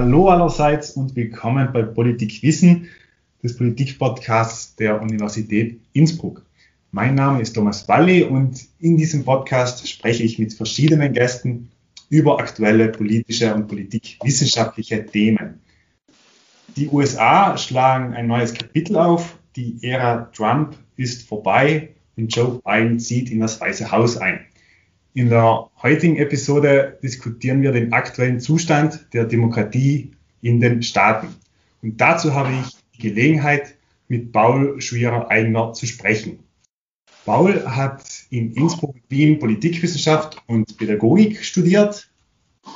Hallo allerseits und willkommen bei Politik Wissen, des Politikpodcasts der Universität Innsbruck. Mein Name ist Thomas Walli und in diesem Podcast spreche ich mit verschiedenen Gästen über aktuelle politische und politikwissenschaftliche Themen. Die USA schlagen ein neues Kapitel auf. Die Ära Trump ist vorbei und Joe Biden zieht in das Weiße Haus ein. In der heutigen Episode diskutieren wir den aktuellen Zustand der Demokratie in den Staaten. Und dazu habe ich die Gelegenheit, mit Paul Schwierer-Eigner zu sprechen. Paul hat in Innsbruck Wien Politikwissenschaft und Pädagogik studiert.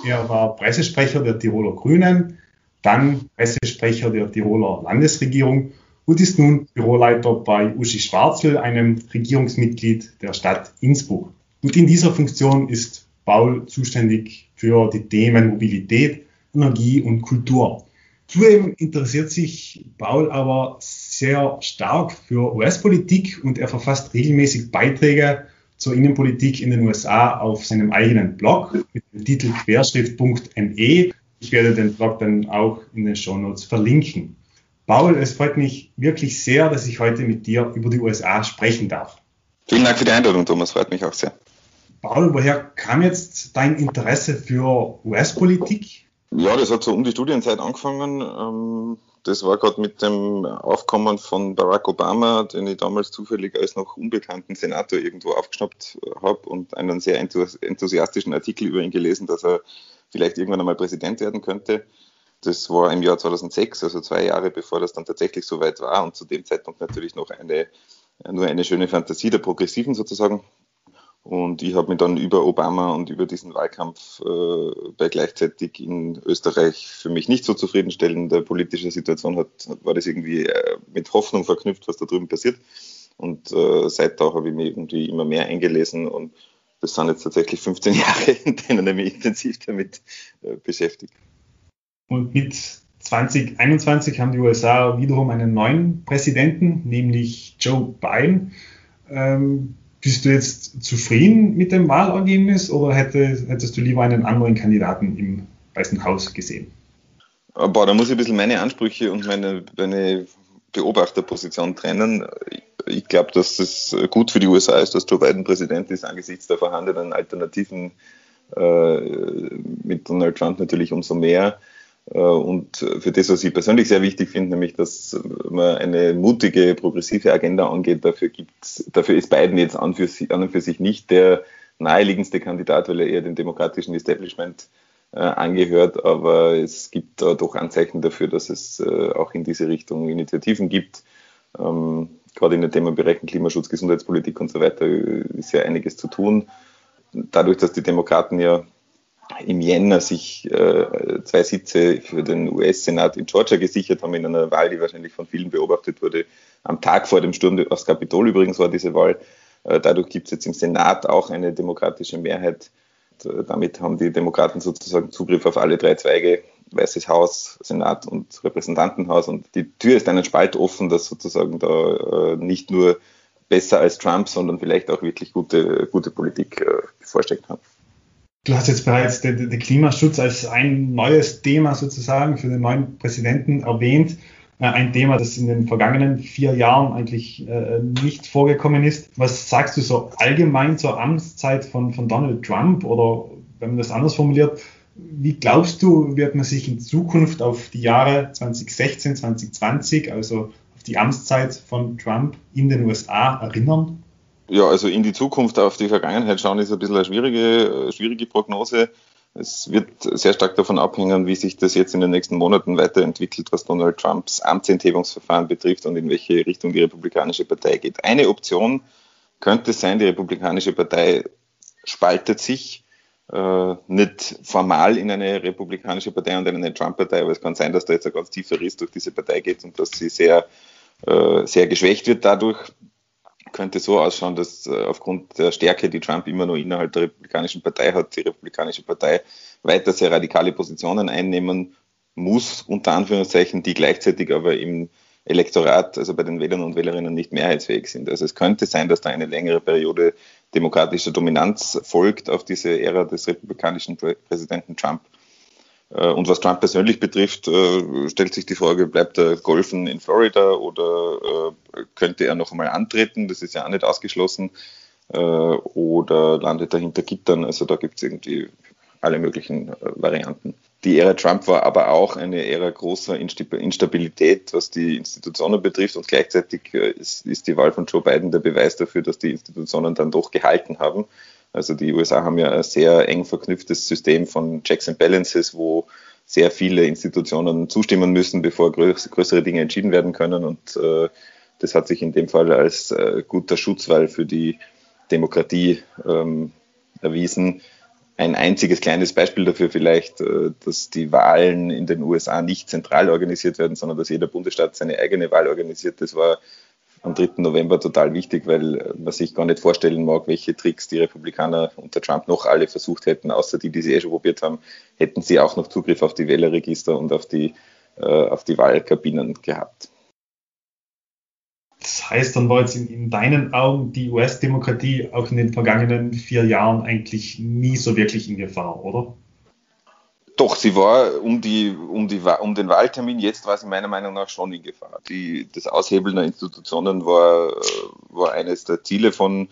Er war Pressesprecher der Tiroler Grünen, dann Pressesprecher der Tiroler Landesregierung und ist nun Büroleiter bei Uschi Schwarzel, einem Regierungsmitglied der Stadt Innsbruck. Und in dieser Funktion ist Paul zuständig für die Themen Mobilität, Energie und Kultur. Zudem interessiert sich Paul aber sehr stark für US-Politik und er verfasst regelmäßig Beiträge zur Innenpolitik in den USA auf seinem eigenen Blog mit dem Titel querschrift.me. Ich werde den Blog dann auch in den Show Notes verlinken. Paul, es freut mich wirklich sehr, dass ich heute mit dir über die USA sprechen darf. Vielen Dank für die Einladung, Thomas. Freut mich auch sehr. Paul, woher kam jetzt dein Interesse für US-Politik? Ja, das hat so um die Studienzeit angefangen. Ähm, das war gerade mit dem Aufkommen von Barack Obama, den ich damals zufällig als noch unbekannten Senator irgendwo aufgeschnappt habe und einen sehr enthusiastischen Artikel über ihn gelesen, dass er vielleicht irgendwann einmal Präsident werden könnte. Das war im Jahr 2006, also zwei Jahre bevor das dann tatsächlich soweit war und zu dem Zeitpunkt natürlich noch eine, nur eine schöne Fantasie der Progressiven sozusagen. Und ich habe mich dann über Obama und über diesen Wahlkampf äh, bei gleichzeitig in Österreich für mich nicht so zufriedenstellender politischer Situation hat, war das irgendwie äh, mit Hoffnung verknüpft, was da drüben passiert. Und äh, seit da habe ich mich irgendwie immer mehr eingelesen und das sind jetzt tatsächlich 15 Jahre, in denen ich mich intensiv damit äh, beschäftige. Und mit 2021 haben die USA wiederum einen neuen Präsidenten, nämlich Joe Biden. Ähm, bist du jetzt zufrieden mit dem Wahlergebnis oder hättest, hättest du lieber einen anderen Kandidaten im Weißen Haus gesehen? Boah, da muss ich ein bisschen meine Ansprüche und meine, meine Beobachterposition trennen. Ich glaube, dass es gut für die USA ist, dass Joe Biden Präsident ist, angesichts der vorhandenen Alternativen äh, mit Donald Trump natürlich umso mehr. Äh, und für das, was ich persönlich sehr wichtig finde, nämlich, dass man eine mutige, progressive Agenda angeht, dafür gibt's, dafür ist Biden jetzt an, für an und für sich nicht der naheliegendste Kandidat, weil er eher dem demokratischen Establishment äh, angehört, aber es gibt da doch Anzeichen dafür, dass es äh, auch in diese Richtung Initiativen gibt. Ähm, gerade in den Themenbereichen Klimaschutz, Gesundheitspolitik und so weiter ist ja einiges zu tun. Dadurch, dass die Demokraten ja im Jänner sich äh, zwei Sitze für den US-Senat in Georgia gesichert haben in einer Wahl, die wahrscheinlich von vielen beobachtet wurde. Am Tag vor dem Sturm aufs Kapitol übrigens war diese Wahl. Äh, dadurch gibt es jetzt im Senat auch eine demokratische Mehrheit. Und, äh, damit haben die Demokraten sozusagen Zugriff auf alle drei Zweige, Weißes Haus, Senat und Repräsentantenhaus. Und die Tür ist einen Spalt offen, dass sozusagen da äh, nicht nur besser als Trump, sondern vielleicht auch wirklich gute, gute Politik äh, bevorstehen kann. Du hast jetzt bereits den, den, Klimaschutz als ein neues Thema sozusagen für den neuen Präsidenten erwähnt. Äh, ein Thema, das in den vergangenen vier Jahren eigentlich äh, nicht vorgekommen ist. Was sagst du so allgemein zur Amtszeit von, von Donald Trump oder wenn man das anders formuliert, wie glaubst du, wird man sich in Zukunft auf die Jahre 2016, 2020, also auf die Amtszeit von Trump in den USA erinnern? Ja, also in die Zukunft auf die Vergangenheit schauen ist ein bisschen eine schwierige, äh, schwierige Prognose. Es wird sehr stark davon abhängen, wie sich das jetzt in den nächsten Monaten weiterentwickelt, was Donald Trumps Amtsenthebungsverfahren betrifft und in welche Richtung die Republikanische Partei geht. Eine Option könnte sein, die Republikanische Partei spaltet sich äh, nicht formal in eine Republikanische Partei und eine Trump-Partei, aber es kann sein, dass da jetzt ein ganz tiefer Riss durch diese Partei geht und dass sie sehr, äh, sehr geschwächt wird dadurch könnte so ausschauen, dass äh, aufgrund der Stärke, die Trump immer noch innerhalb der Republikanischen Partei hat, die Republikanische Partei weiter sehr radikale Positionen einnehmen muss, unter Anführungszeichen, die gleichzeitig aber im Elektorat, also bei den Wählern und Wählerinnen nicht mehrheitsfähig sind. Also es könnte sein, dass da eine längere Periode demokratischer Dominanz folgt auf diese Ära des republikanischen Präsidenten Trump. Äh, und was Trump persönlich betrifft, äh, stellt sich die Frage, bleibt er golfen in Florida oder äh, könnte er noch einmal antreten? Das ist ja auch nicht ausgeschlossen. Oder landet er hinter Gittern? Also da gibt es irgendwie alle möglichen Varianten. Die Ära Trump war aber auch eine Ära großer Instabilität, was die Institutionen betrifft. Und gleichzeitig ist, ist die Wahl von Joe Biden der Beweis dafür, dass die Institutionen dann doch gehalten haben. Also die USA haben ja ein sehr eng verknüpftes System von Checks and Balances, wo sehr viele Institutionen zustimmen müssen, bevor größere Dinge entschieden werden können. Und äh, das hat sich in dem Fall als äh, guter Schutzwall für die Demokratie ähm, erwiesen. Ein einziges kleines Beispiel dafür vielleicht, äh, dass die Wahlen in den USA nicht zentral organisiert werden, sondern dass jeder Bundesstaat seine eigene Wahl organisiert. Das war am 3. November total wichtig, weil man sich gar nicht vorstellen mag, welche Tricks die Republikaner unter Trump noch alle versucht hätten, außer die, die sie eh schon probiert haben, hätten sie auch noch Zugriff auf die Wählerregister und auf die, äh, auf die Wahlkabinen gehabt. Das heißt, dann war jetzt in, in deinen Augen die US-Demokratie auch in den vergangenen vier Jahren eigentlich nie so wirklich in Gefahr, oder? Doch, sie war um, die, um, die, um den Wahltermin, jetzt war sie meiner Meinung nach schon in Gefahr. Die, das Aushebeln der Institutionen war, war eines der Ziele von,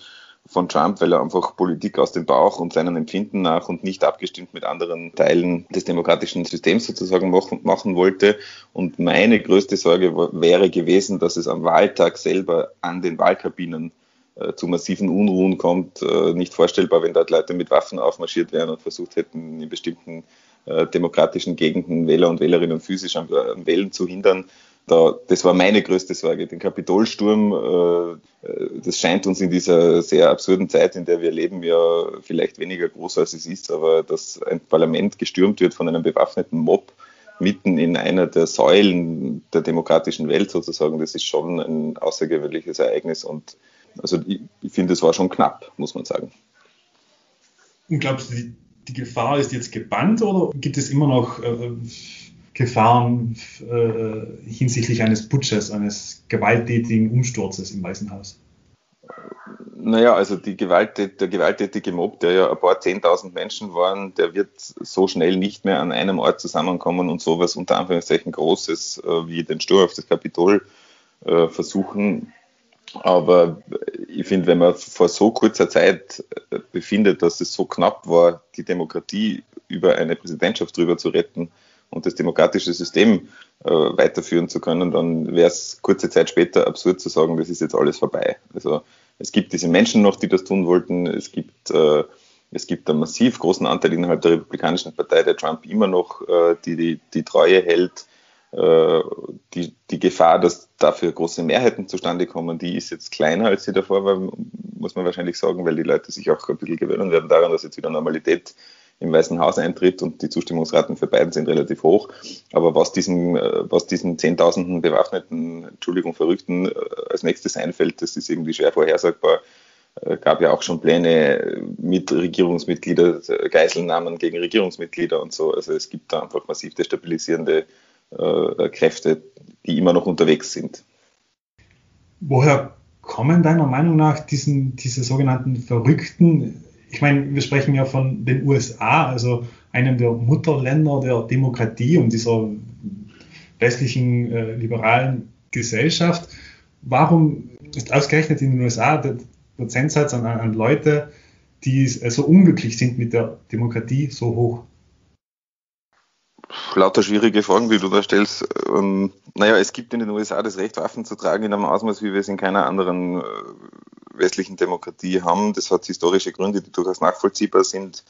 von Trump, weil er einfach Politik aus dem Bauch und seinen Empfinden nach und nicht abgestimmt mit anderen Teilen des demokratischen Systems sozusagen machen, machen wollte. Und meine größte Sorge wäre gewesen, dass es am Wahltag selber an den Wahlkabinen äh, zu massiven Unruhen kommt. Äh, nicht vorstellbar, wenn dort Leute mit Waffen aufmarschiert wären und versucht hätten, in bestimmten äh, demokratischen Gegenden Wähler und Wählerinnen physisch am, am Wählen zu hindern. Da, das war meine größte Sorge. Den Kapitolsturm, äh, äh, das scheint uns in dieser sehr absurden Zeit, in der wir leben, ja vielleicht weniger groß als es ist, aber dass ein Parlament gestürmt wird von einem bewaffneten Mob mitten in einer der Säulen der demokratischen Welt sozusagen, das ist schon ein außergewöhnliches Ereignis und also ich, ich finde, es war schon knapp, muss man sagen. Und glaubst du, die Gefahr ist jetzt gebannt oder gibt es immer noch äh, Gefahren äh, hinsichtlich eines Putsches, eines gewalttätigen Umsturzes im Weißen Haus? Naja, also die Gewalt, der gewalttätige Mob, der ja ein paar Zehntausend Menschen waren, der wird so schnell nicht mehr an einem Ort zusammenkommen und sowas unter Anführungszeichen Großes äh, wie den Sturm auf das Kapitol äh, versuchen. Aber ich finde, wenn man vor so kurzer Zeit äh, befindet, dass es so knapp war, die Demokratie über eine Präsidentschaft drüber zu retten und das demokratische System äh, weiterführen zu können, dann wäre es kurze Zeit später absurd zu sagen, das ist jetzt alles vorbei. Also es gibt diese Menschen noch, die das tun wollten. Es gibt, äh, es gibt einen massiv großen Anteil innerhalb der Republikanischen Partei, der Trump immer noch äh, die, die, die Treue hält die, die Gefahr, dass dafür große Mehrheiten zustande kommen, die ist jetzt kleiner, als sie davor war, muss man wahrscheinlich sagen, weil die Leute sich auch ein bisschen gewöhnen werden daran, dass jetzt wieder Normalität im Weißen Haus eintritt und die Zustimmungsraten für beiden sind relativ hoch. Aber was diesen, äh, was diesen Zehntausenden bewaffneten, Entschuldigung, Verrückten äh, als nächstes einfällt, das ist irgendwie schwer vorhersagbar. Gab ja auch schon Pläne mit Regierungsmitglieder, Geiselnahmen gegen Regierungsmitglieder und so. Also es gibt da einfach massiv destabilisierende äh, Kräfte, die immer noch unterwegs sind. Woher kommen deiner Meinung nach diesen, diese sogenannten Verrückten? Ich meine, wir sprechen ja von den USA, also einem der Mutterländer der Demokratie und dieser westlichen äh, liberalen Gesellschaft. Warum ist ausgerechnet in den USA der Prozentsatz an, an Leute, die so unglücklich sind mit der Demokratie, so hoch? Lauter schwierige Fragen, wie du da stellst. Ähm, naja, es gibt in den USA das Recht, Waffen zu tragen in einem Ausmaß, wie wir es in keiner anderen äh, westlichen Demokratie haben. Das hat historische Gründe, die durchaus nachvollziehbar sind.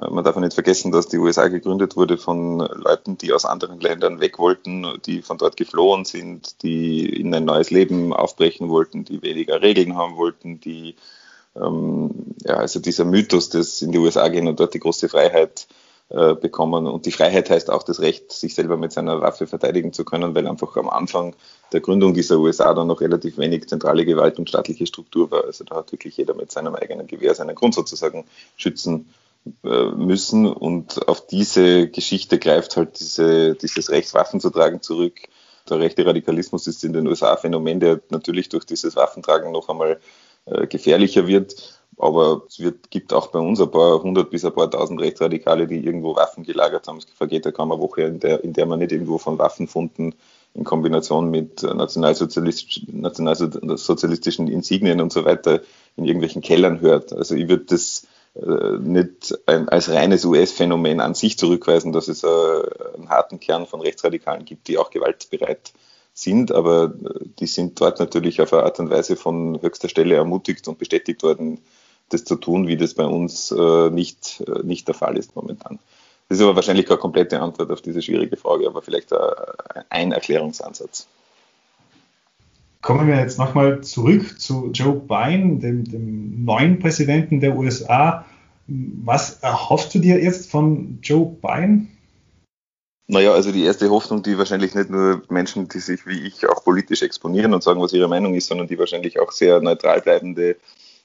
Äh, man darf nicht vergessen, dass die USA gegründet wurde von Leuten, die aus anderen Ländern weg wollten, die von dort geflohen sind, die in ein neues Leben aufbrechen wollten, die weniger Regeln haben wollten, die ähm, ja, also dieser Mythos, dass in die USA gehen und dort die große Freiheit äh, bekommen. Und die Freiheit heißt auch das Recht, sich selber mit seiner Waffe verteidigen zu können, weil einfach am Anfang der Gründung dieser USA dann noch relativ wenig zentrale Gewalt und staatliche Struktur war. Also da hat wirklich jeder mit seinem eigenen Gewehr seinen Grund sozusagen schützen äh, müssen. Und auf diese Geschichte greift halt diese, dieses Recht, Waffen zu tragen, zurück. Der rechte Radikalismus ist in den USA ein Phänomen, der natürlich durch dieses Waffentragen noch einmal äh, gefährlicher wird. Aber es wird, gibt auch bei uns ein paar hundert bis ein paar tausend Rechtsradikale, die irgendwo Waffen gelagert haben. Es vergeht ja kaum eine Woche, in der, in der man nicht irgendwo von Waffenfunden in Kombination mit nationalsozialistischen, nationalsozialistischen Insignien und so weiter in irgendwelchen Kellern hört. Also ich würde das äh, nicht als reines US-Phänomen an sich zurückweisen, dass es äh, einen harten Kern von Rechtsradikalen gibt, die auch gewaltbereit sind, aber äh, die sind dort natürlich auf eine Art und Weise von höchster Stelle ermutigt und bestätigt worden, das zu tun, wie das bei uns nicht, nicht der Fall ist momentan. Das ist aber wahrscheinlich keine komplette Antwort auf diese schwierige Frage, aber vielleicht ein Erklärungsansatz. Kommen wir jetzt nochmal zurück zu Joe Biden, dem, dem, neuen Präsidenten der USA. Was erhoffst du dir jetzt von Joe Biden? Naja, also die erste Hoffnung, die wahrscheinlich nicht nur Menschen, die sich wie ich auch politisch exponieren und sagen, was ihre Meinung ist, sondern die wahrscheinlich auch sehr neutral bleibende äh,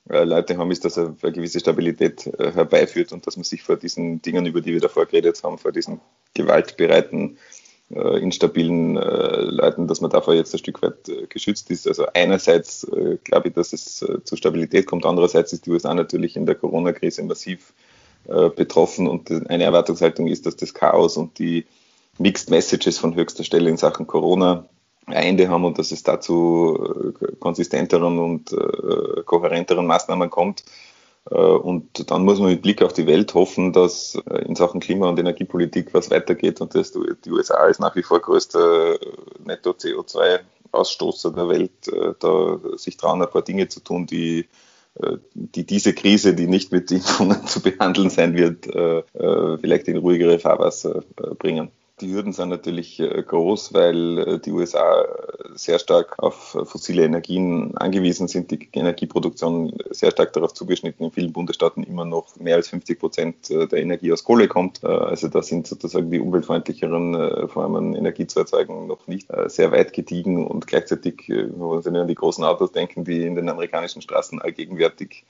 Leute haben, ist, dass er eine gewisse Stabilität äh, herbeiführt und dass man sich vor diesen Dingen, über die wir davor geredet haben, vor diesen gewaltbereiten äh, instabilen äh, Leuten, dass man davor jetzt ein Stück weit äh, geschützt ist. Also einerseits äh, glaube ich, dass es äh, zu Stabilität kommt, andererseits ist die USA natürlich in der Corona-Krise massiv äh, betroffen und eine Erwartungshaltung ist, dass das Chaos und die Mixed Messages von höchster Stelle in Sachen Corona Ende haben und dass es dazu konsistenteren und kohärenteren Maßnahmen kommt. Äh, und dann muss man mit Blick auf die Welt hoffen, dass äh, in Sachen Klima- und Energiepolitik was weitergeht und dass die USA ist nach wie vor größter Netto-CO2-Ausstoßer der Welt, äh, da sich trauen, ein paar Dinge zu tun, die die diese Krise, die nicht mit Impfungen zu behandeln sein wird, vielleicht in ruhigere Fahrwasser bringen. Die Hürden sind natürlich äh, groß, weil äh, die USA sehr stark auf fossile Energien angewiesen sind, die Energieproduktion sehr stark darauf zugeschnitten, in vielen Bundesstaaten immer noch mehr als 50 Prozent äh, der Energie aus Kohle kommt. Also da sind sozusagen die umweltfreundlicheren Formen Energie zu erzeugen noch nicht sehr weit gediegen. Und gleichzeitig, wenn wir an die großen Autos denken, die in den amerikanischen Straßen allgegenwärtig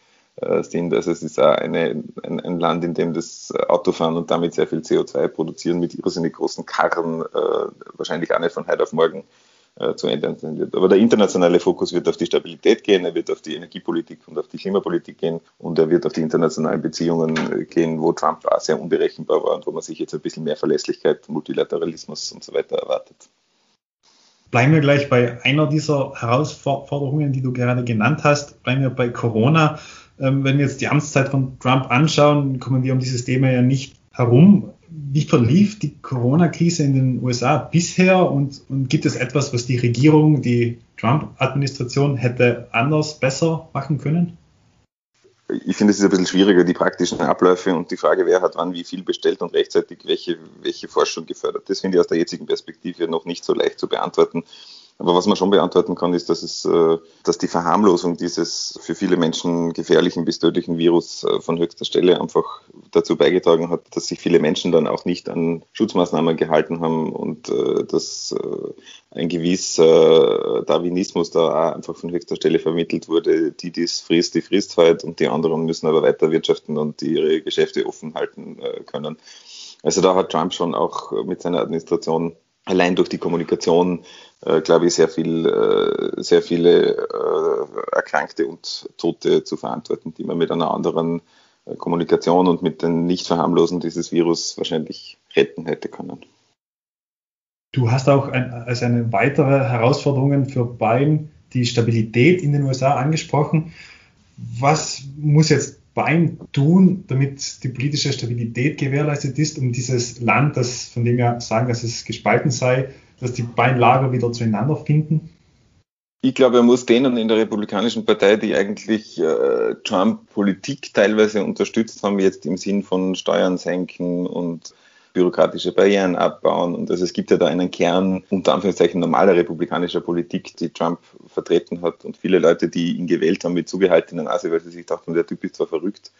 sind. Also es ist eine, ein, ein, Land, in dem das Autofahren und damit sehr viel CO2 produzieren mit irrsinnig großen Karren äh, wahrscheinlich auch nicht von heute auf morgen äh, zu ändern sein wird. Aber der internationale Fokus wird auf die Stabilität gehen, er wird auf die Energiepolitik und auf die Klimapolitik gehen und er wird auf die internationalen Beziehungen gehen, wo Trump auch sehr unberechenbar war und wo man sich jetzt ein bisschen mehr Verlässlichkeit, Multilateralismus und so weiter erwartet. Bleiben wir gleich bei einer dieser Herausforderungen, die du gerade genannt hast. Bleiben wir bei Corona. Ähm, wenn wir jetzt die Amtszeit von Trump anschauen, kommen wir um dieses Thema ja nicht herum. Wie verlief die Corona-Krise in den USA bisher und, und gibt es etwas, was die Regierung, die Trump-Administration hätte anders, besser machen können? ich finde es ist ein bisschen schwieriger, die praktischen Abläufe und die Frage, wer hat wann wie viel bestellt und rechtzeitig welche, welche Forschung gefördert. Das finde ich aus der jetzigen Perspektive noch nicht so leicht zu beantworten. Aber was man schon beantworten kann, ist, dass es, äh, dass die Verharmlosung dieses für viele Menschen gefährlichen bis tödlichen Virus äh, von höchster Stelle einfach dazu beigetragen hat, dass sich viele Menschen dann auch nicht an Schutzmaßnahmen gehalten haben und äh, dass ein gewisser Darwinismus da auch einfach von höchster Stelle vermittelt wurde. Die, die es frisst, die frisst halt und die anderen müssen aber weiter wirtschaften und ihre Geschäfte offen halten können. Also da hat Trump schon auch mit seiner Administration allein durch die Kommunikation, äh, glaube ich, sehr viel, äh, sehr viele äh, Erkrankte und Tote zu verantworten, die man mit einer anderen äh, Kommunikation und mit den Nichtverharmlosen dieses Virus wahrscheinlich retten hätte können. Du hast auch ein, als eine weitere Herausforderung für Bayern die Stabilität in den USA angesprochen. Was muss jetzt Bein tun, damit die politische Stabilität gewährleistet ist, um dieses Land, das von dem wir sagen, dass es gespalten sei, dass die beiden Lager wieder zueinander finden? Ich glaube, er muss denen in der Republikanischen Partei, die eigentlich äh, Trump-Politik teilweise unterstützt haben, jetzt im Sinn von Steuern senken und bürokratische Barrieren abbauen. Und also es gibt ja da einen Kern, unter Anführungszeichen, normaler republikanischer Politik, die Trump vertreten hat. Und viele Leute, die ihn gewählt haben mit zugehaltenen Nase, weil sie sich dachten, der Typ ist zwar verrückt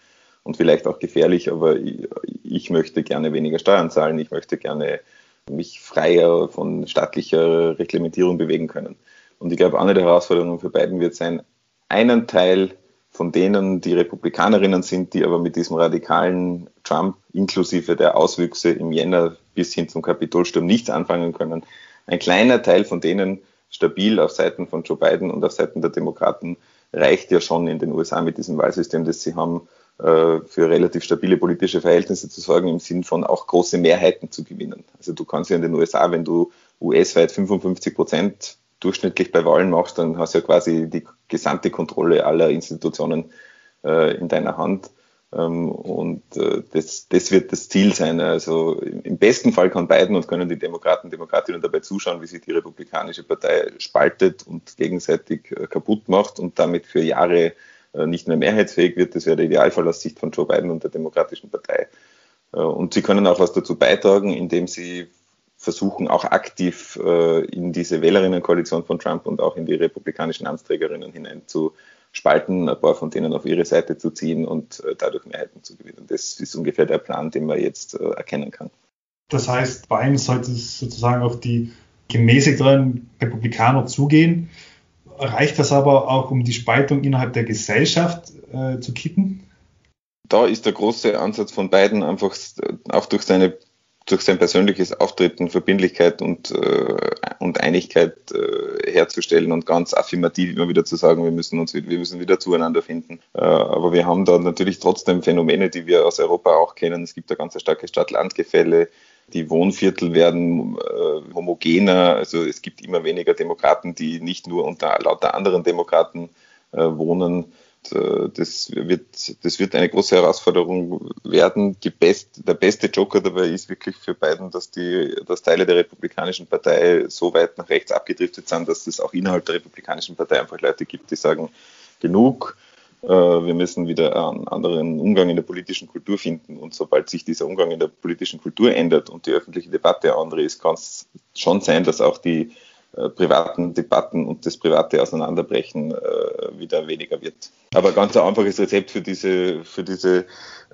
und vielleicht auch gefährlich, aber ich, ich möchte gerne weniger Steuern zahlen, ich möchte gerne mich freier von staatlicher Reglementierung bewegen können. Und ich glaube, eine der Herausforderungen für beiden wird sein, einen Teil von denen, die Republikanerinnen sind, die aber mit diesem radikalen Trump inklusive der Auswüchse im Jänner bis hin zum Kapitolsturm nichts anfangen können. Ein kleiner Teil von denen stabil auf Seiten von Joe Biden und auf Seiten der Demokraten reicht ja schon in den USA mit diesem Wahlsystem, das sie haben, äh, für relativ stabile politische Verhältnisse zu sorgen, im Sinn von auch große Mehrheiten zu gewinnen. Also du kannst ja in den USA, wenn du US-weit 55 Prozent durchschnittlich bei Wahlen machst, dann hast du ja quasi die gesamte Kontrolle aller Institutionen äh, in deiner Hand. Ähm, und äh, das, das wird das Ziel sein. Also im besten Fall kann Biden und können die Demokraten, Demokratinnen dabei zuschauen, wie sich die Republikanische Partei spaltet und gegenseitig äh, kaputt macht und damit für Jahre äh, nicht mehr mehrheitsfähig wird. Das wäre der Idealfall aus Sicht von Joe Biden und der Demokratischen Partei. Äh, und sie können auch was dazu beitragen, indem sie versuchen, auch aktiv äh, in diese Wählerinnenkoalition von Trump und auch in die republikanischen Amtsträgerinnen hinein zu spalten, ein paar von denen auf ihre Seite zu ziehen und dadurch Mehrheiten zu gewinnen. Das ist ungefähr der Plan, den man jetzt erkennen kann. Das heißt, bei einem sollte es sozusagen auf die gemäßigteren Republikaner zugehen reicht das aber auch, um die Spaltung innerhalb der Gesellschaft äh, zu kippen? Da ist der große Ansatz von beiden einfach auch durch seine durch sein persönliches Auftreten Verbindlichkeit und, äh, und Einigkeit äh, herzustellen und ganz affirmativ immer wieder zu sagen, wir müssen uns wir müssen wieder zueinander finden. Äh, aber wir haben da natürlich trotzdem Phänomene, die wir aus Europa auch kennen. Es gibt da ganz starke Stadt-Land-Gefälle. Die Wohnviertel werden äh, homogener. Also es gibt immer weniger Demokraten, die nicht nur unter lauter anderen Demokraten äh, wohnen. Äh, das wird, das wird eine große Herausforderung werden. Best, der beste Joker dabei ist wirklich für Biden, dass, die, dass Teile der Republikanischen Partei so weit nach rechts abgedriftet sind, dass es auch innerhalb der Republikanischen Partei einfach Leute gibt, die sagen, genug, äh, wir müssen wieder einen anderen Umgang in der politischen Kultur finden. Und sobald sich dieser Umgang in der politischen Kultur ändert und die öffentliche Debatte andere ist, kann es schon sein, dass auch die äh, privaten Debatten und das private Auseinanderbrechen äh, wieder weniger wird. Aber ganz ein einfaches Rezept für diese, für diese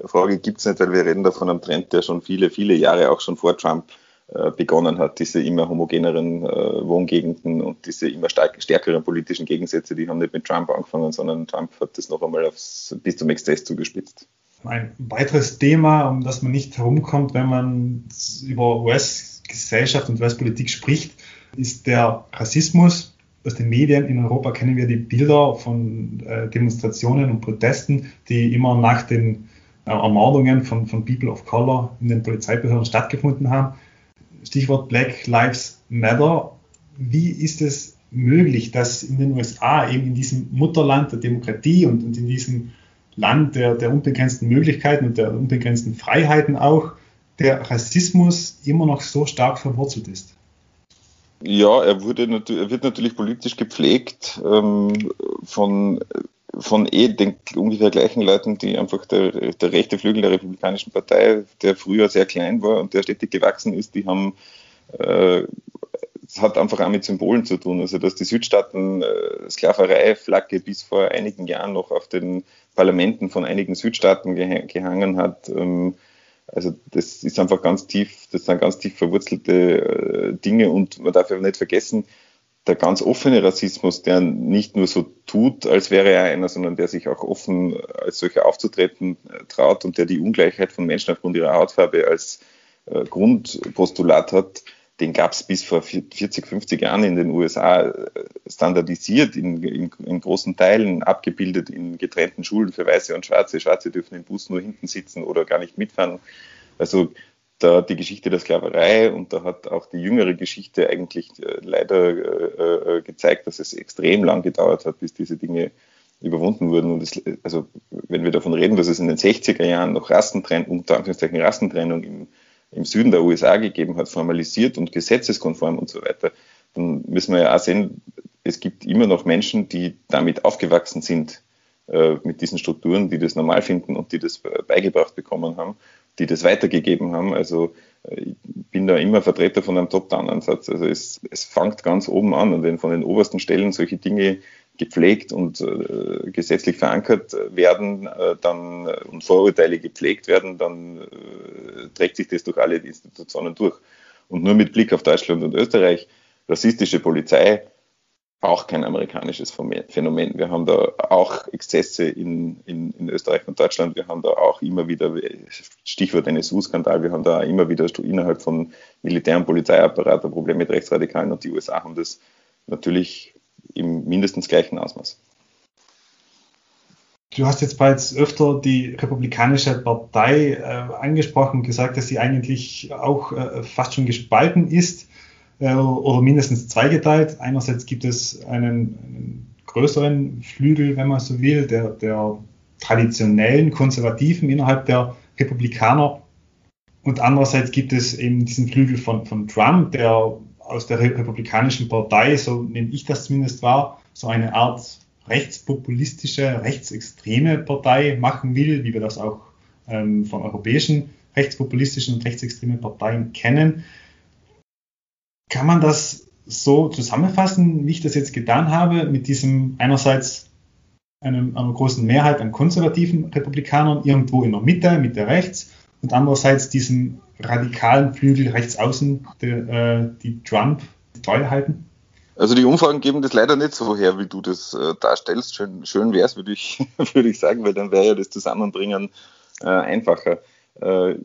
Frage gibt es nicht, weil wir reden da von einem Trend, der schon viele, viele Jahre auch schon vor Trump äh, begonnen hat, diese immer homogeneren äh, Wohngegenden und diese immer stark, stärkeren politischen Gegensätze, die haben nicht mit Trump angefangen, sondern Trump hat das noch einmal aufs, bis zum Exzess zugespitzt. Ein weiteres Thema, um das man nicht herumkommt, wenn man über US-Gesellschaft und US-Politik spricht, ist der Rassismus. Aus den Medien in Europa kennen wir die Bilder von äh, Demonstrationen und Protesten, die immer nach den äh, Ermordungen von, von People of Color in den Polizeibehörden stattgefunden haben. Stichwort Black Lives Matter. Wie ist es möglich, dass in den USA, eben in diesem Mutterland der Demokratie und, und in diesem Land der, der unbegrenzten Möglichkeiten und der unbegrenzten Freiheiten auch, der Rassismus immer noch so stark verwurzelt ist? Ja, er, wurde, er wird natürlich politisch gepflegt ähm, von, von eh den ungefähr gleichen Leuten, die einfach der, der rechte Flügel der Republikanischen Partei, der früher sehr klein war und der stetig gewachsen ist, die haben äh, es hat einfach auch mit Symbolen zu tun. Also, dass die Südstaaten äh, Sklaverei-Flagge bis vor einigen Jahren noch auf den Parlamenten von einigen Südstaaten geh gehangen hat. Ähm, also, das ist einfach ganz tief, das sind ganz tief verwurzelte äh, Dinge und man darf ja nicht vergessen, der ganz offene Rassismus, der nicht nur so tut, als wäre er einer, sondern der sich auch offen als solcher aufzutreten äh, traut und der die Ungleichheit von Menschen aufgrund ihrer Hautfarbe als äh, Grundpostulat hat, den gab es bis vor 40, 50 Jahren in den USA äh, standardisiert, in, in, in, großen Teilen abgebildet in getrennten Schulen für Weiße und Schwarze. Schwarze dürfen im Bus nur hinten sitzen oder gar nicht mitfahren. Also da die Geschichte der Sklaverei und da hat auch die jüngere Geschichte eigentlich äh, leider äh, gezeigt, dass es extrem lang gedauert hat, bis diese Dinge überwunden wurden. Und es, also wenn wir davon reden, dass es in den 60er Jahren noch Rassentrennung, unter Anführungszeichen Rassentrennung im im Süden der USA gegeben hat, formalisiert und gesetzeskonform und so weiter, dann müssen wir ja auch sehen, es gibt immer noch Menschen, die damit aufgewachsen sind, äh, mit diesen Strukturen, die das normal finden und die das beigebracht bekommen haben, die das weitergegeben haben. Also äh, ich bin da immer Vertreter von einem Top-Down-Ansatz. Also es, es fängt ganz oben an und wenn von den obersten Stellen solche Dinge gepflegt und äh, gesetzlich verankert werden äh, dann, äh, und Vorurteile gepflegt werden, dann äh, trägt sich das durch alle Institutionen durch. Und nur mit Blick auf Deutschland und Österreich, rassistische Polizei, auch kein amerikanisches Phänomen. Wir haben da auch Exzesse in, in, in Österreich und Deutschland. Wir haben da auch immer wieder, Stichwort NSU-Skandal, wir haben da immer wieder innerhalb von Militär- und Polizeiapparat Probleme mit Rechtsradikalen und die USA haben das natürlich im mindestens gleichen Ausmaß. Du hast jetzt bereits öfter die Republikanische Partei äh, angesprochen und gesagt, dass sie eigentlich auch äh, fast schon gespalten ist äh, oder mindestens zweigeteilt. Einerseits gibt es einen, einen, größeren Flügel, wenn man so will, der, der traditionellen Konservativen innerhalb der Republikaner. Und andererseits gibt es eben diesen Flügel von, von Trump, der aus der Republikanischen Partei, so nenne ich das zumindest war, so eine Art rechtspopulistische, rechtsextreme Partei machen will, wie wir das auch ähm, von europäischen rechtspopulistischen und rechtsextremen Parteien kennen. Kann man das so zusammenfassen, wie ich das jetzt getan habe, mit diesem einerseits einem, einer großen Mehrheit an konservativen Republikanern irgendwo in der Mitte, Mitte rechts, und andererseits diesem radikalen Flügel rechts außen, die, äh, die Trump treu halten? Also die Umfragen geben das leider nicht so her, wie du das äh, darstellst. Schön, schön wäre es, würde ich, würd ich sagen, weil dann wäre ja das Zusammenbringen äh, einfacher. Äh,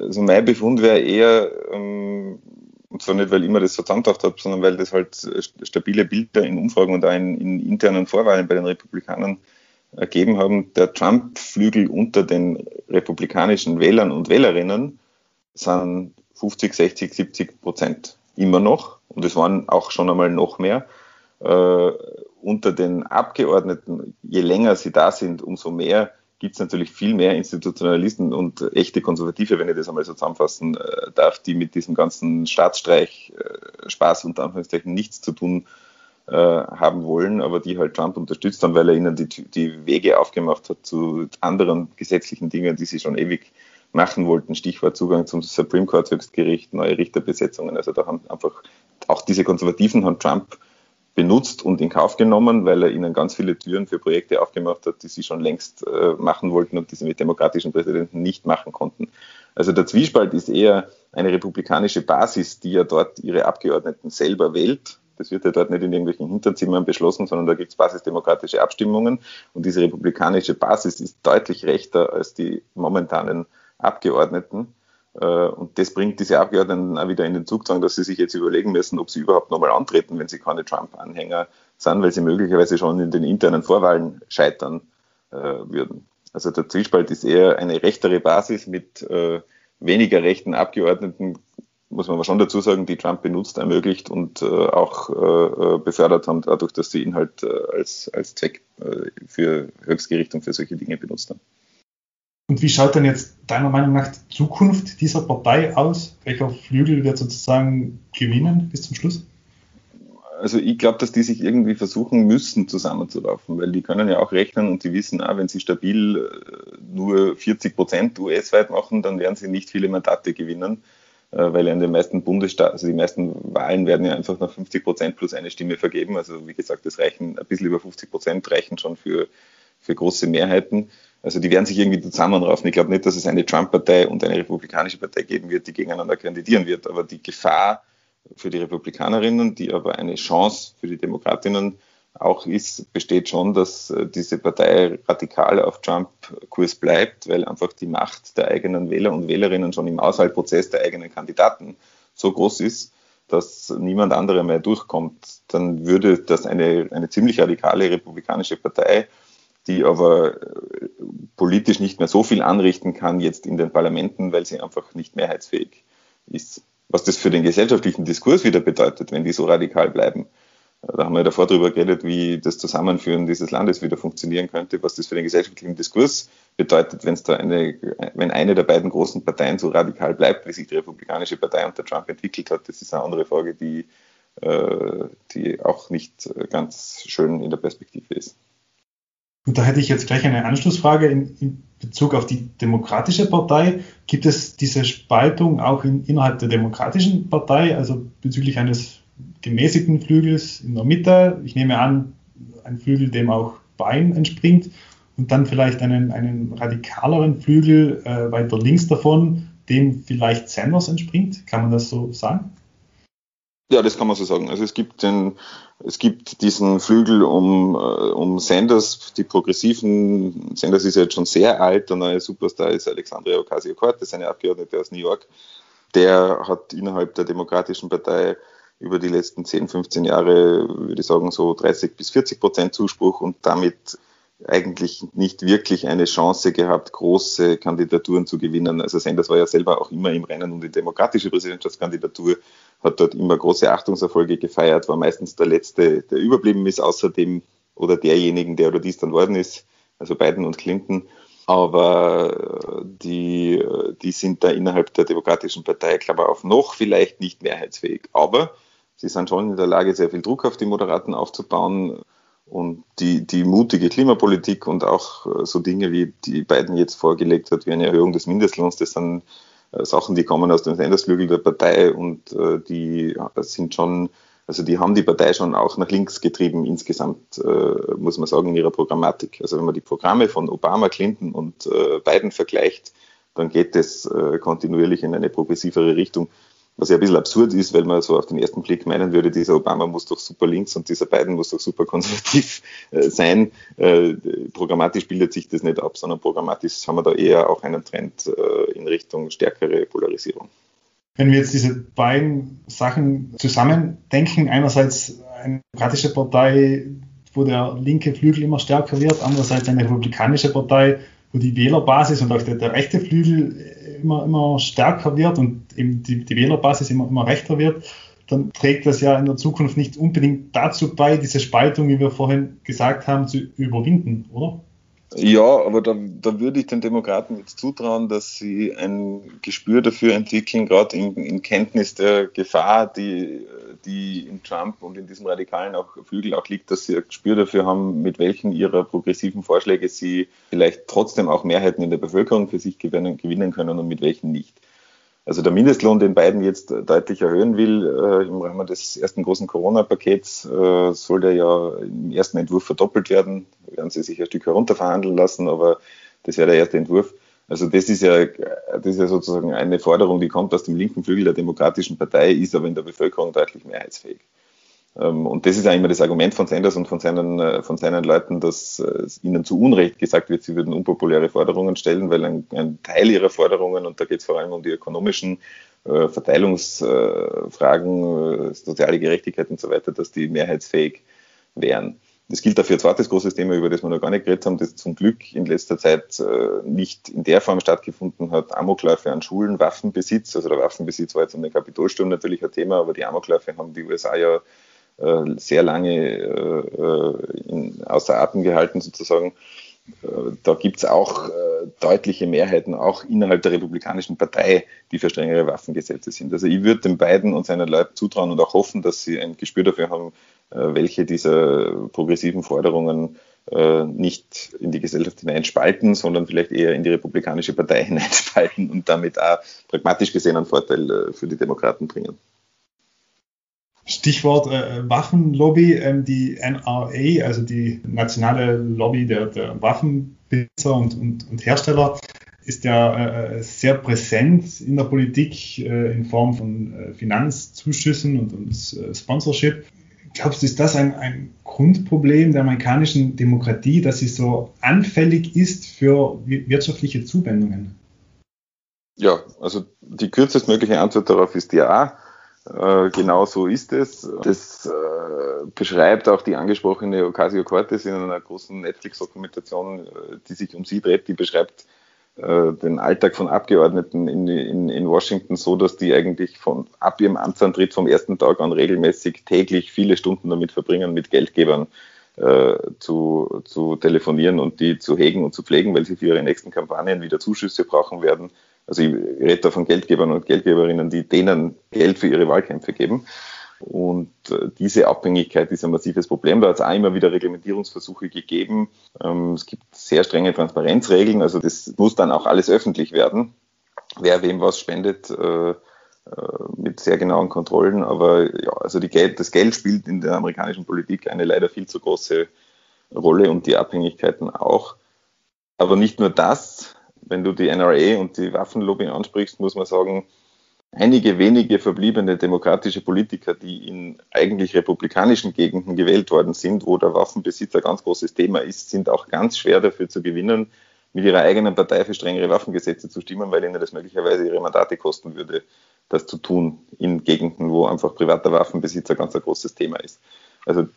also mein Befund wäre eher, ähm, und zwar nicht, weil ich immer das so zusammengedacht habe, sondern weil das halt stabile Bilder in Umfragen und auch in, in internen Vorwahlen bei den Republikanern ergeben haben, der Trump-Flügel unter den republikanischen Wählern und Wählerinnen sind 50, 60, 70 Prozent immer noch, und es waren auch schon einmal noch mehr, äh, unter den Abgeordneten, je länger sie da sind, umso mehr gibt es natürlich viel mehr Institutionalisten und echte Konservative, wenn ich das einmal so zusammenfassen äh, darf, die mit diesem ganzen Staatsstreich äh, Spaß unter Anführungszeichen nichts zu tun äh, haben wollen, aber die halt Trump unterstützt haben, weil er ihnen die, die Wege aufgemacht hat zu anderen gesetzlichen Dingen, die sie schon ewig machen wollten. Stichwort Zugang zum Supreme Court Höchstgericht, neue Richterbesetzungen. Also da haben einfach auch diese Konservativen haben Trump benutzt und in Kauf genommen, weil er ihnen ganz viele Türen für Projekte aufgemacht hat, die sie schon längst äh, machen wollten und die sie mit demokratischen Präsidenten nicht machen konnten. Also der Zwiespalt ist eher eine republikanische Basis, die ja dort ihre Abgeordneten selber wählt. Das wird ja dort nicht in irgendwelchen Hinterzimmern beschlossen, sondern da gibt es basisdemokratische Abstimmungen. Und diese republikanische Basis ist deutlich rechter als die momentanen Abgeordneten. Äh, und das bringt diese Abgeordneten auch wieder in den Zugzwang, dass sie sich jetzt überlegen müssen, ob sie überhaupt nochmal antreten, wenn sie keine Trump-Anhänger sind, weil sie möglicherweise schon in den internen Vorwahlen scheitern äh, würden. Also der Zwiespalt ist eher eine rechtere Basis mit äh, weniger rechten Abgeordneten, muss man aber schon dazu sagen, die Trump benutzt, ermöglicht und äh, auch äh, befördert haben, dadurch, dass sie ihn halt äh, als, als Zweck für Höchstgericht und für solche Dinge benutzt haben. Und wie schaut denn jetzt deiner Meinung nach die Zukunft dieser Partei aus? Welcher Flügel wird sozusagen gewinnen bis zum Schluss? Also ich glaube, dass die sich irgendwie versuchen müssen zusammenzulaufen, weil die können ja auch rechnen und die wissen auch, wenn sie stabil äh, nur 40 Prozent US-weit machen, dann werden sie nicht viele Mandate gewinnen, äh, weil in den meisten Bundesstaaten, also die meisten Wahlen werden ja einfach nach 50 Prozent plus eine Stimme vergeben. Also wie gesagt, das reichen ein bisschen über 50 Prozent reichen schon für, für große Mehrheiten. Also die werden sich irgendwie zusammenraufen. Ich glaube nicht, dass es eine Trump-Partei und eine republikanische Partei geben wird, die gegeneinander kandidieren wird. Aber die Gefahr für die Republikanerinnen, die aber eine Chance für die Demokratinnen auch ist, besteht schon, dass äh, diese Partei radikal auf Trump-Kurs bleibt, weil einfach die Macht der eigenen Wähler und Wählerinnen schon im Auswahlprozess der eigenen Kandidaten so groß ist, dass niemand anderer mehr durchkommt. Dann würde das eine, eine ziemlich radikale republikanische Partei die aber äh, politisch nicht mehr so viel anrichten kann jetzt in den Parlamenten, weil sie einfach nicht mehrheitsfähig ist. Was das für den gesellschaftlichen Diskurs wieder bedeutet, wenn die so radikal bleiben. Da haben wir davor darüber geredet, wie das Zusammenführen dieses Landes wieder funktionieren könnte, was das für den gesellschaftlichen Diskurs bedeutet, wenn es da eine, wenn eine der beiden großen Parteien so radikal bleibt, wie sich die Republikanische Partei unter Trump entwickelt hat. Das ist eine andere Frage, die, äh, die auch nicht ganz schön in der Perspektive ist. Und da hätte ich jetzt gleich eine Anschlussfrage in, in Bezug auf die Demokratische Partei. Gibt es diese Spaltung auch in, innerhalb der Demokratischen Partei, also bezüglich eines gemäßigten Flügels in der Mitte? Ich nehme an, ein Flügel, dem auch Bein entspringt und dann vielleicht einen, einen radikaleren Flügel äh, weiter links davon, dem vielleicht Sanders entspringt. Kann man das so sagen? Ja, das kann man so sagen. Also es gibt den, es gibt diesen Flügel um, äh, um Sanders, die Progressiven. Sanders ist ja jetzt schon sehr alt, der neue Superstar ist Alexandria Ocasio-Cortez, eine Abgeordnete aus New York. Der hat innerhalb der Demokratischen Partei über die letzten 10, 15 Jahre, würde ich sagen, so 30 bis 40 Prozent Zuspruch und damit eigentlich nicht wirklich eine Chance gehabt, große Kandidaturen zu gewinnen. Also Sanders war ja selber auch immer im Rennen um die demokratische Präsidentschaftskandidatur, hat dort immer große Achtungserfolge gefeiert, war meistens der Letzte, der überblieben ist, außerdem oder derjenigen, der oder dies dann worden ist, also Biden und Clinton. Aber die, die sind da innerhalb der Demokratischen Partei, Klammer auf, noch vielleicht nicht mehrheitsfähig. Aber sie sind schon in der Lage, sehr viel Druck auf die Moderaten aufzubauen und die, die mutige Klimapolitik und auch äh, so Dinge, wie die Biden jetzt vorgelegt hat, wie eine Erhöhung des Mindestlohns, das sind äh, Sachen, die kommen aus dem Sendersflügel der Partei und äh, die sind schon, also die haben die Partei schon auch nach links getrieben insgesamt, muss man sagen, in ihrer Programmatik. Also wenn man die Programme von Obama, Clinton und Biden vergleicht, dann geht es kontinuierlich in eine progressivere Richtung. Was ja ein bisschen absurd ist, weil man so auf den ersten Blick meinen würde, dieser Obama muss doch super links und dieser Biden muss doch super konservativ äh, sein. Äh, programmatisch bildet sich das nicht ab, sondern programmatisch haben wir da eher auch einen Trend äh, in Richtung stärkere Polarisierung. Wenn wir jetzt diese beiden Sachen zusammendenken, einerseits eine demokratische Partei, wo der linke Flügel immer stärker wird, andererseits eine republikanische Partei, wo die Wählerbasis und auch der, der rechte Flügel immer, immer stärker wird und eben die, die Wählerbasis immer, immer rechter wird, dann trägt das ja in der Zukunft nicht unbedingt dazu bei, diese Spaltung, wie wir vorhin gesagt haben, zu überwinden, oder? Ja, aber da, da würde ich den Demokraten jetzt zutrauen, dass sie ein Gespür dafür entwickeln, gerade in, in Kenntnis der Gefahr, die, die in Trump und in diesem radikalen auch Flügel auch liegt, dass sie ein Gespür dafür haben, mit welchen ihrer progressiven Vorschläge sie vielleicht trotzdem auch Mehrheiten in der Bevölkerung für sich gewinnen, gewinnen können und mit welchen nicht. Also der Mindestlohn, den Biden jetzt deutlich erhöhen will, äh, im Rahmen des ersten großen Corona-Pakets, äh, soll der ja im ersten Entwurf verdoppelt werden. Werden sie sich ein Stück herunterverhandeln lassen, aber das wäre der erste Entwurf. Also das ist ja, das ist ja sozusagen eine Forderung, die kommt aus dem linken Flügel der Demokratischen Partei, ist aber in der Bevölkerung deutlich mehrheitsfähig. Ähm, und das ist ja immer das Argument von Sanders und von seinen, äh, von seinen Leuten, dass äh, ihnen zu Unrecht gesagt wird, sie würden unpopuläre Forderungen stellen, weil ein, ein Teil ihrer Forderungen, und da geht es vor allem um die ökonomischen äh, Verteilungsfragen, soziale Gerechtigkeit und so weiter, dass die mehrheitsfähig wären. Das gilt dafür ein zweites großes Thema, über das wir noch gar nicht geredet haben, das zum Glück in letzter Zeit nicht in der Form stattgefunden hat. Amokläufe an Schulen, Waffenbesitz. Also der Waffenbesitz war jetzt um den Kapitolsturm natürlich ein Thema, aber die Amokläufe haben die USA ja sehr lange äh, in, außer Atem gehalten sozusagen. Äh, da gibt es auch deutliche Mehrheiten, auch innerhalb der Republikanischen Partei, die für strengere Waffengesetze sind. Also ich würde den beiden und seinen Leuten zutrauen und auch hoffen, dass sie ein Gespür dafür haben, welche dieser progressiven Forderungen nicht in die Gesellschaft hineinspalten, sondern vielleicht eher in die Republikanische Partei hineinspalten und damit auch pragmatisch gesehen einen Vorteil für die Demokraten bringen. Stichwort äh, Waffenlobby, ähm, die NRA, also die nationale Lobby der, der Waffenbesitzer und, und, und, Hersteller, ist ja äh, sehr präsent in der Politik äh, in Form von äh, Finanzzuschüssen und, und äh, Sponsorship. Glaubst du, ist das ein, ein Grundproblem der amerikanischen Demokratie, dass sie so anfällig ist für wirtschaftliche Zuwendungen? Ja, also die kürzestmögliche Antwort darauf ist ja. Äh, genau so ist es. Das äh, beschreibt auch die angesprochene Ocasio-Cortez in einer großen Netflix-Dokumentation, äh, die sich um sie dreht. Die beschreibt äh, den Alltag von Abgeordneten in, in, in, Washington so, dass die eigentlich von ab ihrem Amtsantritt vom ersten Tag an regelmäßig täglich viele Stunden damit verbringen, mit Geldgebern äh, zu, zu telefonieren und die zu hegen und zu pflegen, weil sie für ihre nächsten Kampagnen wieder Zuschüsse brauchen werden also ich rede da von Geldgebern und Geldgeberinnen, die denen Geld für ihre Wahlkämpfe geben. Und äh, diese Abhängigkeit ist ein massives Problem. Da hat es auch immer wieder Reglementierungsversuche gegeben. Ähm, es gibt sehr strenge Transparenzregeln, also das muss dann auch alles öffentlich werden, wer wem was spendet, äh, äh, mit sehr genauen Kontrollen. Aber ja, also Geld, das Geld spielt in der amerikanischen Politik eine leider viel zu große Rolle und die Abhängigkeiten auch. Aber nicht nur das, wenn du die NRA und die Waffenlobby ansprichst, muss man sagen, einige wenige verbliebene demokratische Politiker, die in eigentlich republikanischen Gegenden gewählt worden sind, wo der Waffenbesitz ein ganz großes Thema ist, sind auch ganz schwer dafür zu gewinnen, mit ihrer eigenen Partei für strengere Waffengesetze zu stimmen, weil ihnen das möglicherweise ihre Mandate kosten würde, das zu tun in Gegenden, wo einfach privater Waffenbesitz ein ganz großes Thema ist. Also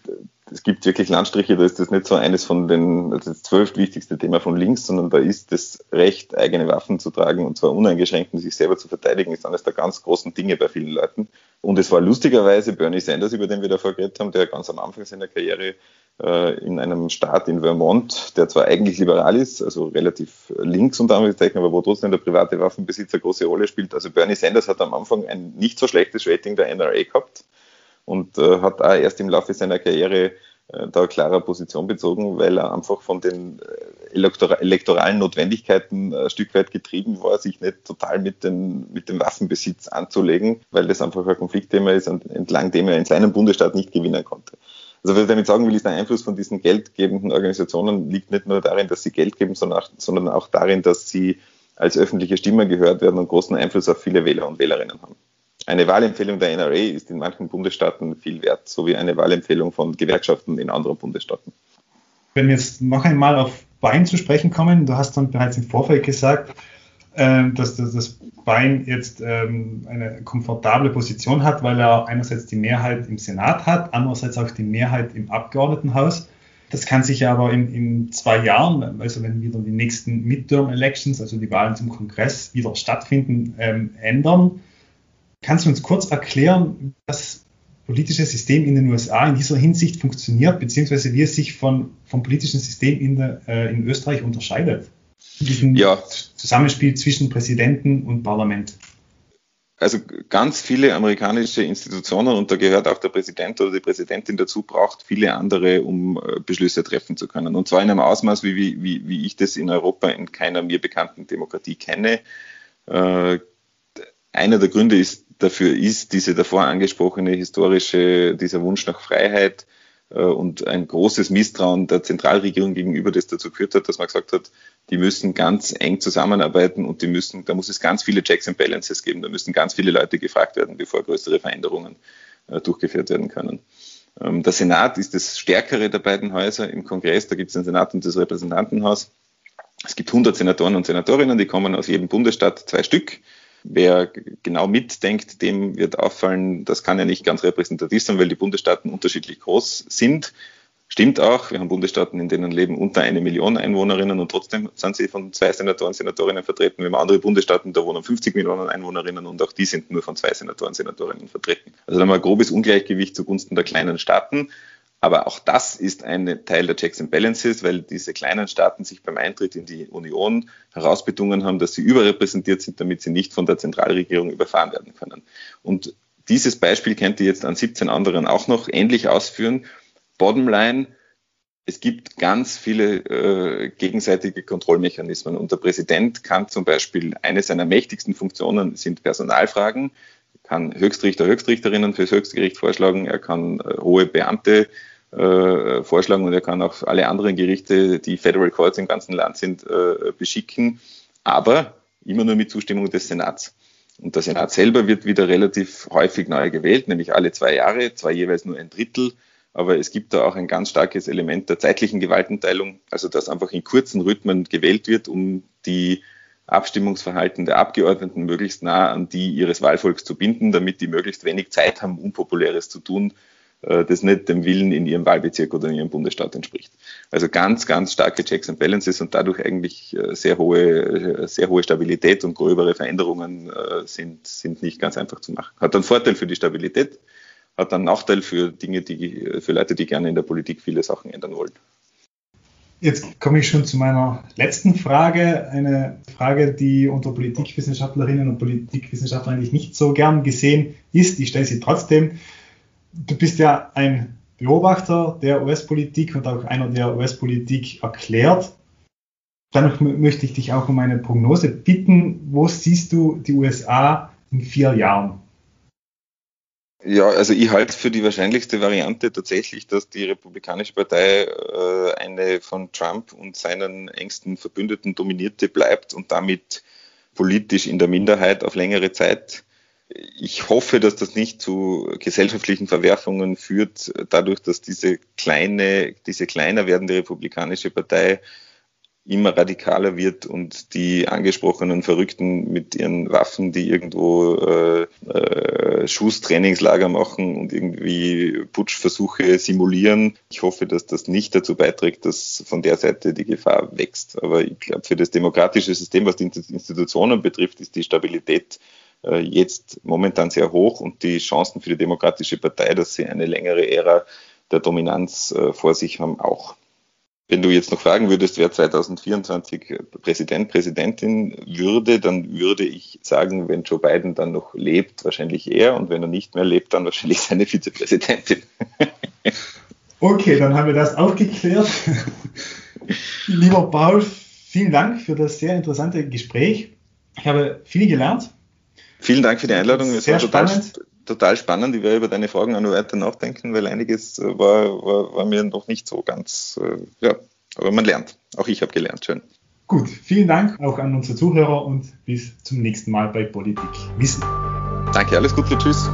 es gibt wirklich Landstriche, da ist das nicht so eines von den, also das zwölf wichtigste Thema von links, sondern da ist das Recht, eigene Waffen zu tragen und zwar uneingeschränkt und sich selber zu verteidigen, ist eines der ganz großen Dinge bei vielen Leuten. Und es war lustigerweise Bernie Sanders, über den wir davor geredet haben, der ganz am Anfang seiner Karriere äh, in einem Staat in Vermont, der zwar eigentlich liberal ist, also relativ links unter Anführungszeichen, aber wo trotzdem der private Waffenbesitz eine große Rolle spielt. Also Bernie Sanders hat am Anfang ein nicht so schlechtes Rating der NRA gehabt und äh, hat auch erst im Laufe seiner Karriere äh, da klarer Position bezogen, weil er einfach von den äh, elektora elektoralen Notwendigkeiten ein Stück weit getrieben war, sich nicht total mit, den, mit dem Waffenbesitz anzulegen, weil das einfach ein Konfliktthema ist, entlang dem er in seinem Bundesstaat nicht gewinnen konnte. Also was ich damit sagen will, ist der Einfluss von diesen geldgebenden Organisationen liegt nicht nur darin, dass sie Geld geben, sondern auch darin, dass sie als öffentliche Stimme gehört werden und großen Einfluss auf viele Wähler und Wählerinnen haben. Eine Wahlempfehlung der NRA ist in manchen Bundesstaaten viel wert, so wie eine Wahlempfehlung von Gewerkschaften in anderen Bundesstaaten. Wenn wir jetzt noch einmal auf Wein zu sprechen kommen, du hast dann bereits im Vorfeld gesagt, ähm, dass das Wein jetzt ähm, eine komfortable Position hat, weil er einerseits die Mehrheit im Senat hat, andererseits auch die Mehrheit im Abgeordnetenhaus. Das kann sich aber in, in zwei Jahren, also wenn wieder die nächsten Midterm-Elections, also die Wahlen zum Kongress, wieder stattfinden, ähm, ändern. Kannst du uns kurz erklären, wie das politische System in den USA in dieser Hinsicht funktioniert, beziehungsweise wie es sich von, vom politischen System in, der, äh, in Österreich unterscheidet? Diesen ja. Zusammenspiel zwischen Präsidenten und Parlament. Also ganz viele amerikanische Institutionen, und da gehört auch der Präsident oder die Präsidentin dazu, braucht viele andere, um äh, Beschlüsse treffen zu können. Und zwar in einem Ausmaß, wie, wie, wie ich das in Europa in keiner mir bekannten Demokratie kenne. Äh, einer der Gründe ist dafür ist diese davor angesprochene historische, dieser Wunsch nach Freiheit äh, und ein großes Misstrauen der Zentralregierung gegenüber, das dazu geführt hat, dass man gesagt hat, die müssen ganz eng zusammenarbeiten und die müssen, da muss es ganz viele Checks and Balances geben, da müssen ganz viele Leute gefragt werden, bevor größere Veränderungen äh, durchgeführt werden können. Ähm, der Senat ist das stärkere der beiden Häuser. Im Kongress, da gibt es den Senat und das Repräsentantenhaus. Es gibt 100 Senatoren und Senatorinnen, die kommen aus jedem Bundesstaat zwei Stück. Wer genau mitdenkt, dem wird auffallen, das kann ja nicht ganz repräsentativ sein, weil die Bundesstaaten unterschiedlich groß sind. Stimmt auch, wir haben Bundesstaaten, in denen leben unter eine Million Einwohnerinnen und trotzdem sind sie von zwei Senatoren, Senatorinnen vertreten. Wir haben andere Bundesstaaten, da wohnen 50 Millionen Einwohnerinnen und auch die sind nur von zwei Senatoren, Senatorinnen vertreten. Also da haben wir ein grobes Ungleichgewicht zugunsten der kleinen Staaten. Aber auch das ist ein Teil der Checks and Balances, weil diese kleinen Staaten sich beim Eintritt in die Union herausbedungen haben, dass sie überrepräsentiert sind, damit sie nicht von der Zentralregierung überfahren werden können. Und dieses Beispiel kennt ihr jetzt an 17 anderen auch noch ähnlich ausführen. Bottomline, es gibt ganz viele äh, gegenseitige Kontrollmechanismen und der Präsident kann zum Beispiel, eine seiner mächtigsten Funktionen sind Personalfragen, kann Höchstrichter, Höchstrichterinnen fürs Höchstgericht vorschlagen, er kann äh, hohe Beamte äh, vorschlagen und er kann auch alle anderen Gerichte, die Federal Courts im ganzen Land sind, äh, beschicken, aber immer nur mit Zustimmung des Senats. Und der Senat selber wird wieder relativ häufig neu gewählt, nämlich alle zwei Jahre, zwar jeweils nur ein Drittel, aber es gibt da auch ein ganz starkes Element der zeitlichen Gewaltenteilung, also dass einfach in kurzen Rhythmen gewählt wird, um die Abstimmungsverhalten der Abgeordneten möglichst nah an die ihres Wahlvolks zu binden, damit die möglichst wenig Zeit haben, Unpopuläres zu tun, äh, das nicht dem Willen in ihrem Wahlbezirk oder in ihrem Bundesstaat entspricht. Also ganz, ganz starke Checks and Balances und dadurch eigentlich äh, sehr hohe, äh, sehr hohe Stabilität und gröbere Veränderungen sind, sind nicht ganz einfach zu machen. Hat einen Vorteil für die Stabilität, hat einen Nachteil für Dinge, die, für Leute, die gerne in der Politik viele Sachen ändern wollen. Jetzt komme ich schon zu meiner letzten Frage. Eine Frage, die unter Politikwissenschaftlerinnen und Politikwissenschaftlern eigentlich nicht so gern gesehen ist. Ich stelle sie trotzdem. Du bist ja ein Beobachter der US-Politik und auch einer, der US-Politik erklärt. Dann möchte ich dich auch um eine Prognose bitten. Wo siehst du die USA in vier Jahren? Ja, also ich halte für die wahrscheinlichste Variante tatsächlich, dass die Republikanische Partei äh, eine von Trump und seinen engsten Verbündeten dominierte bleibt und damit politisch in der Minderheit auf längere Zeit. Ich hoffe, dass das nicht zu gesellschaftlichen Verwerfungen führt, dadurch, dass diese kleine, diese kleiner werdende Republikanische Partei immer radikaler wird und die angesprochenen Verrückten mit ihren Waffen, die irgendwo äh, äh, Schusstrainingslager machen und irgendwie Putschversuche simulieren. Ich hoffe, dass das nicht dazu beiträgt, dass von der Seite die Gefahr wächst. Aber ich glaube, für das demokratische System, was die Institutionen betrifft, ist die Stabilität äh, jetzt momentan sehr hoch und die Chancen für die Demokratische Partei, dass sie eine längere Ära der Dominanz äh, vor sich haben, auch. Wenn du jetzt noch fragen würdest, wer 2024 Präsident, Präsidentin würde, dann würde ich sagen, wenn Joe Biden dann noch lebt, wahrscheinlich er und wenn er nicht mehr lebt, dann wahrscheinlich seine Vizepräsidentin. Okay, dann haben wir das auch geklärt. Lieber Paul, vielen Dank für das sehr interessante Gespräch. Ich habe viel gelernt. Vielen Dank für die Einladung. Es sehr spannend total spannend. Ich werde über deine Fragen auch noch weiter nachdenken, weil einiges äh, war, war, war mir noch nicht so ganz, äh, ja, aber man lernt. Auch ich habe gelernt. Schön. Gut, vielen Dank auch an unsere Zuhörer und bis zum nächsten Mal bei Politik Wissen. Danke, alles Gute, tschüss.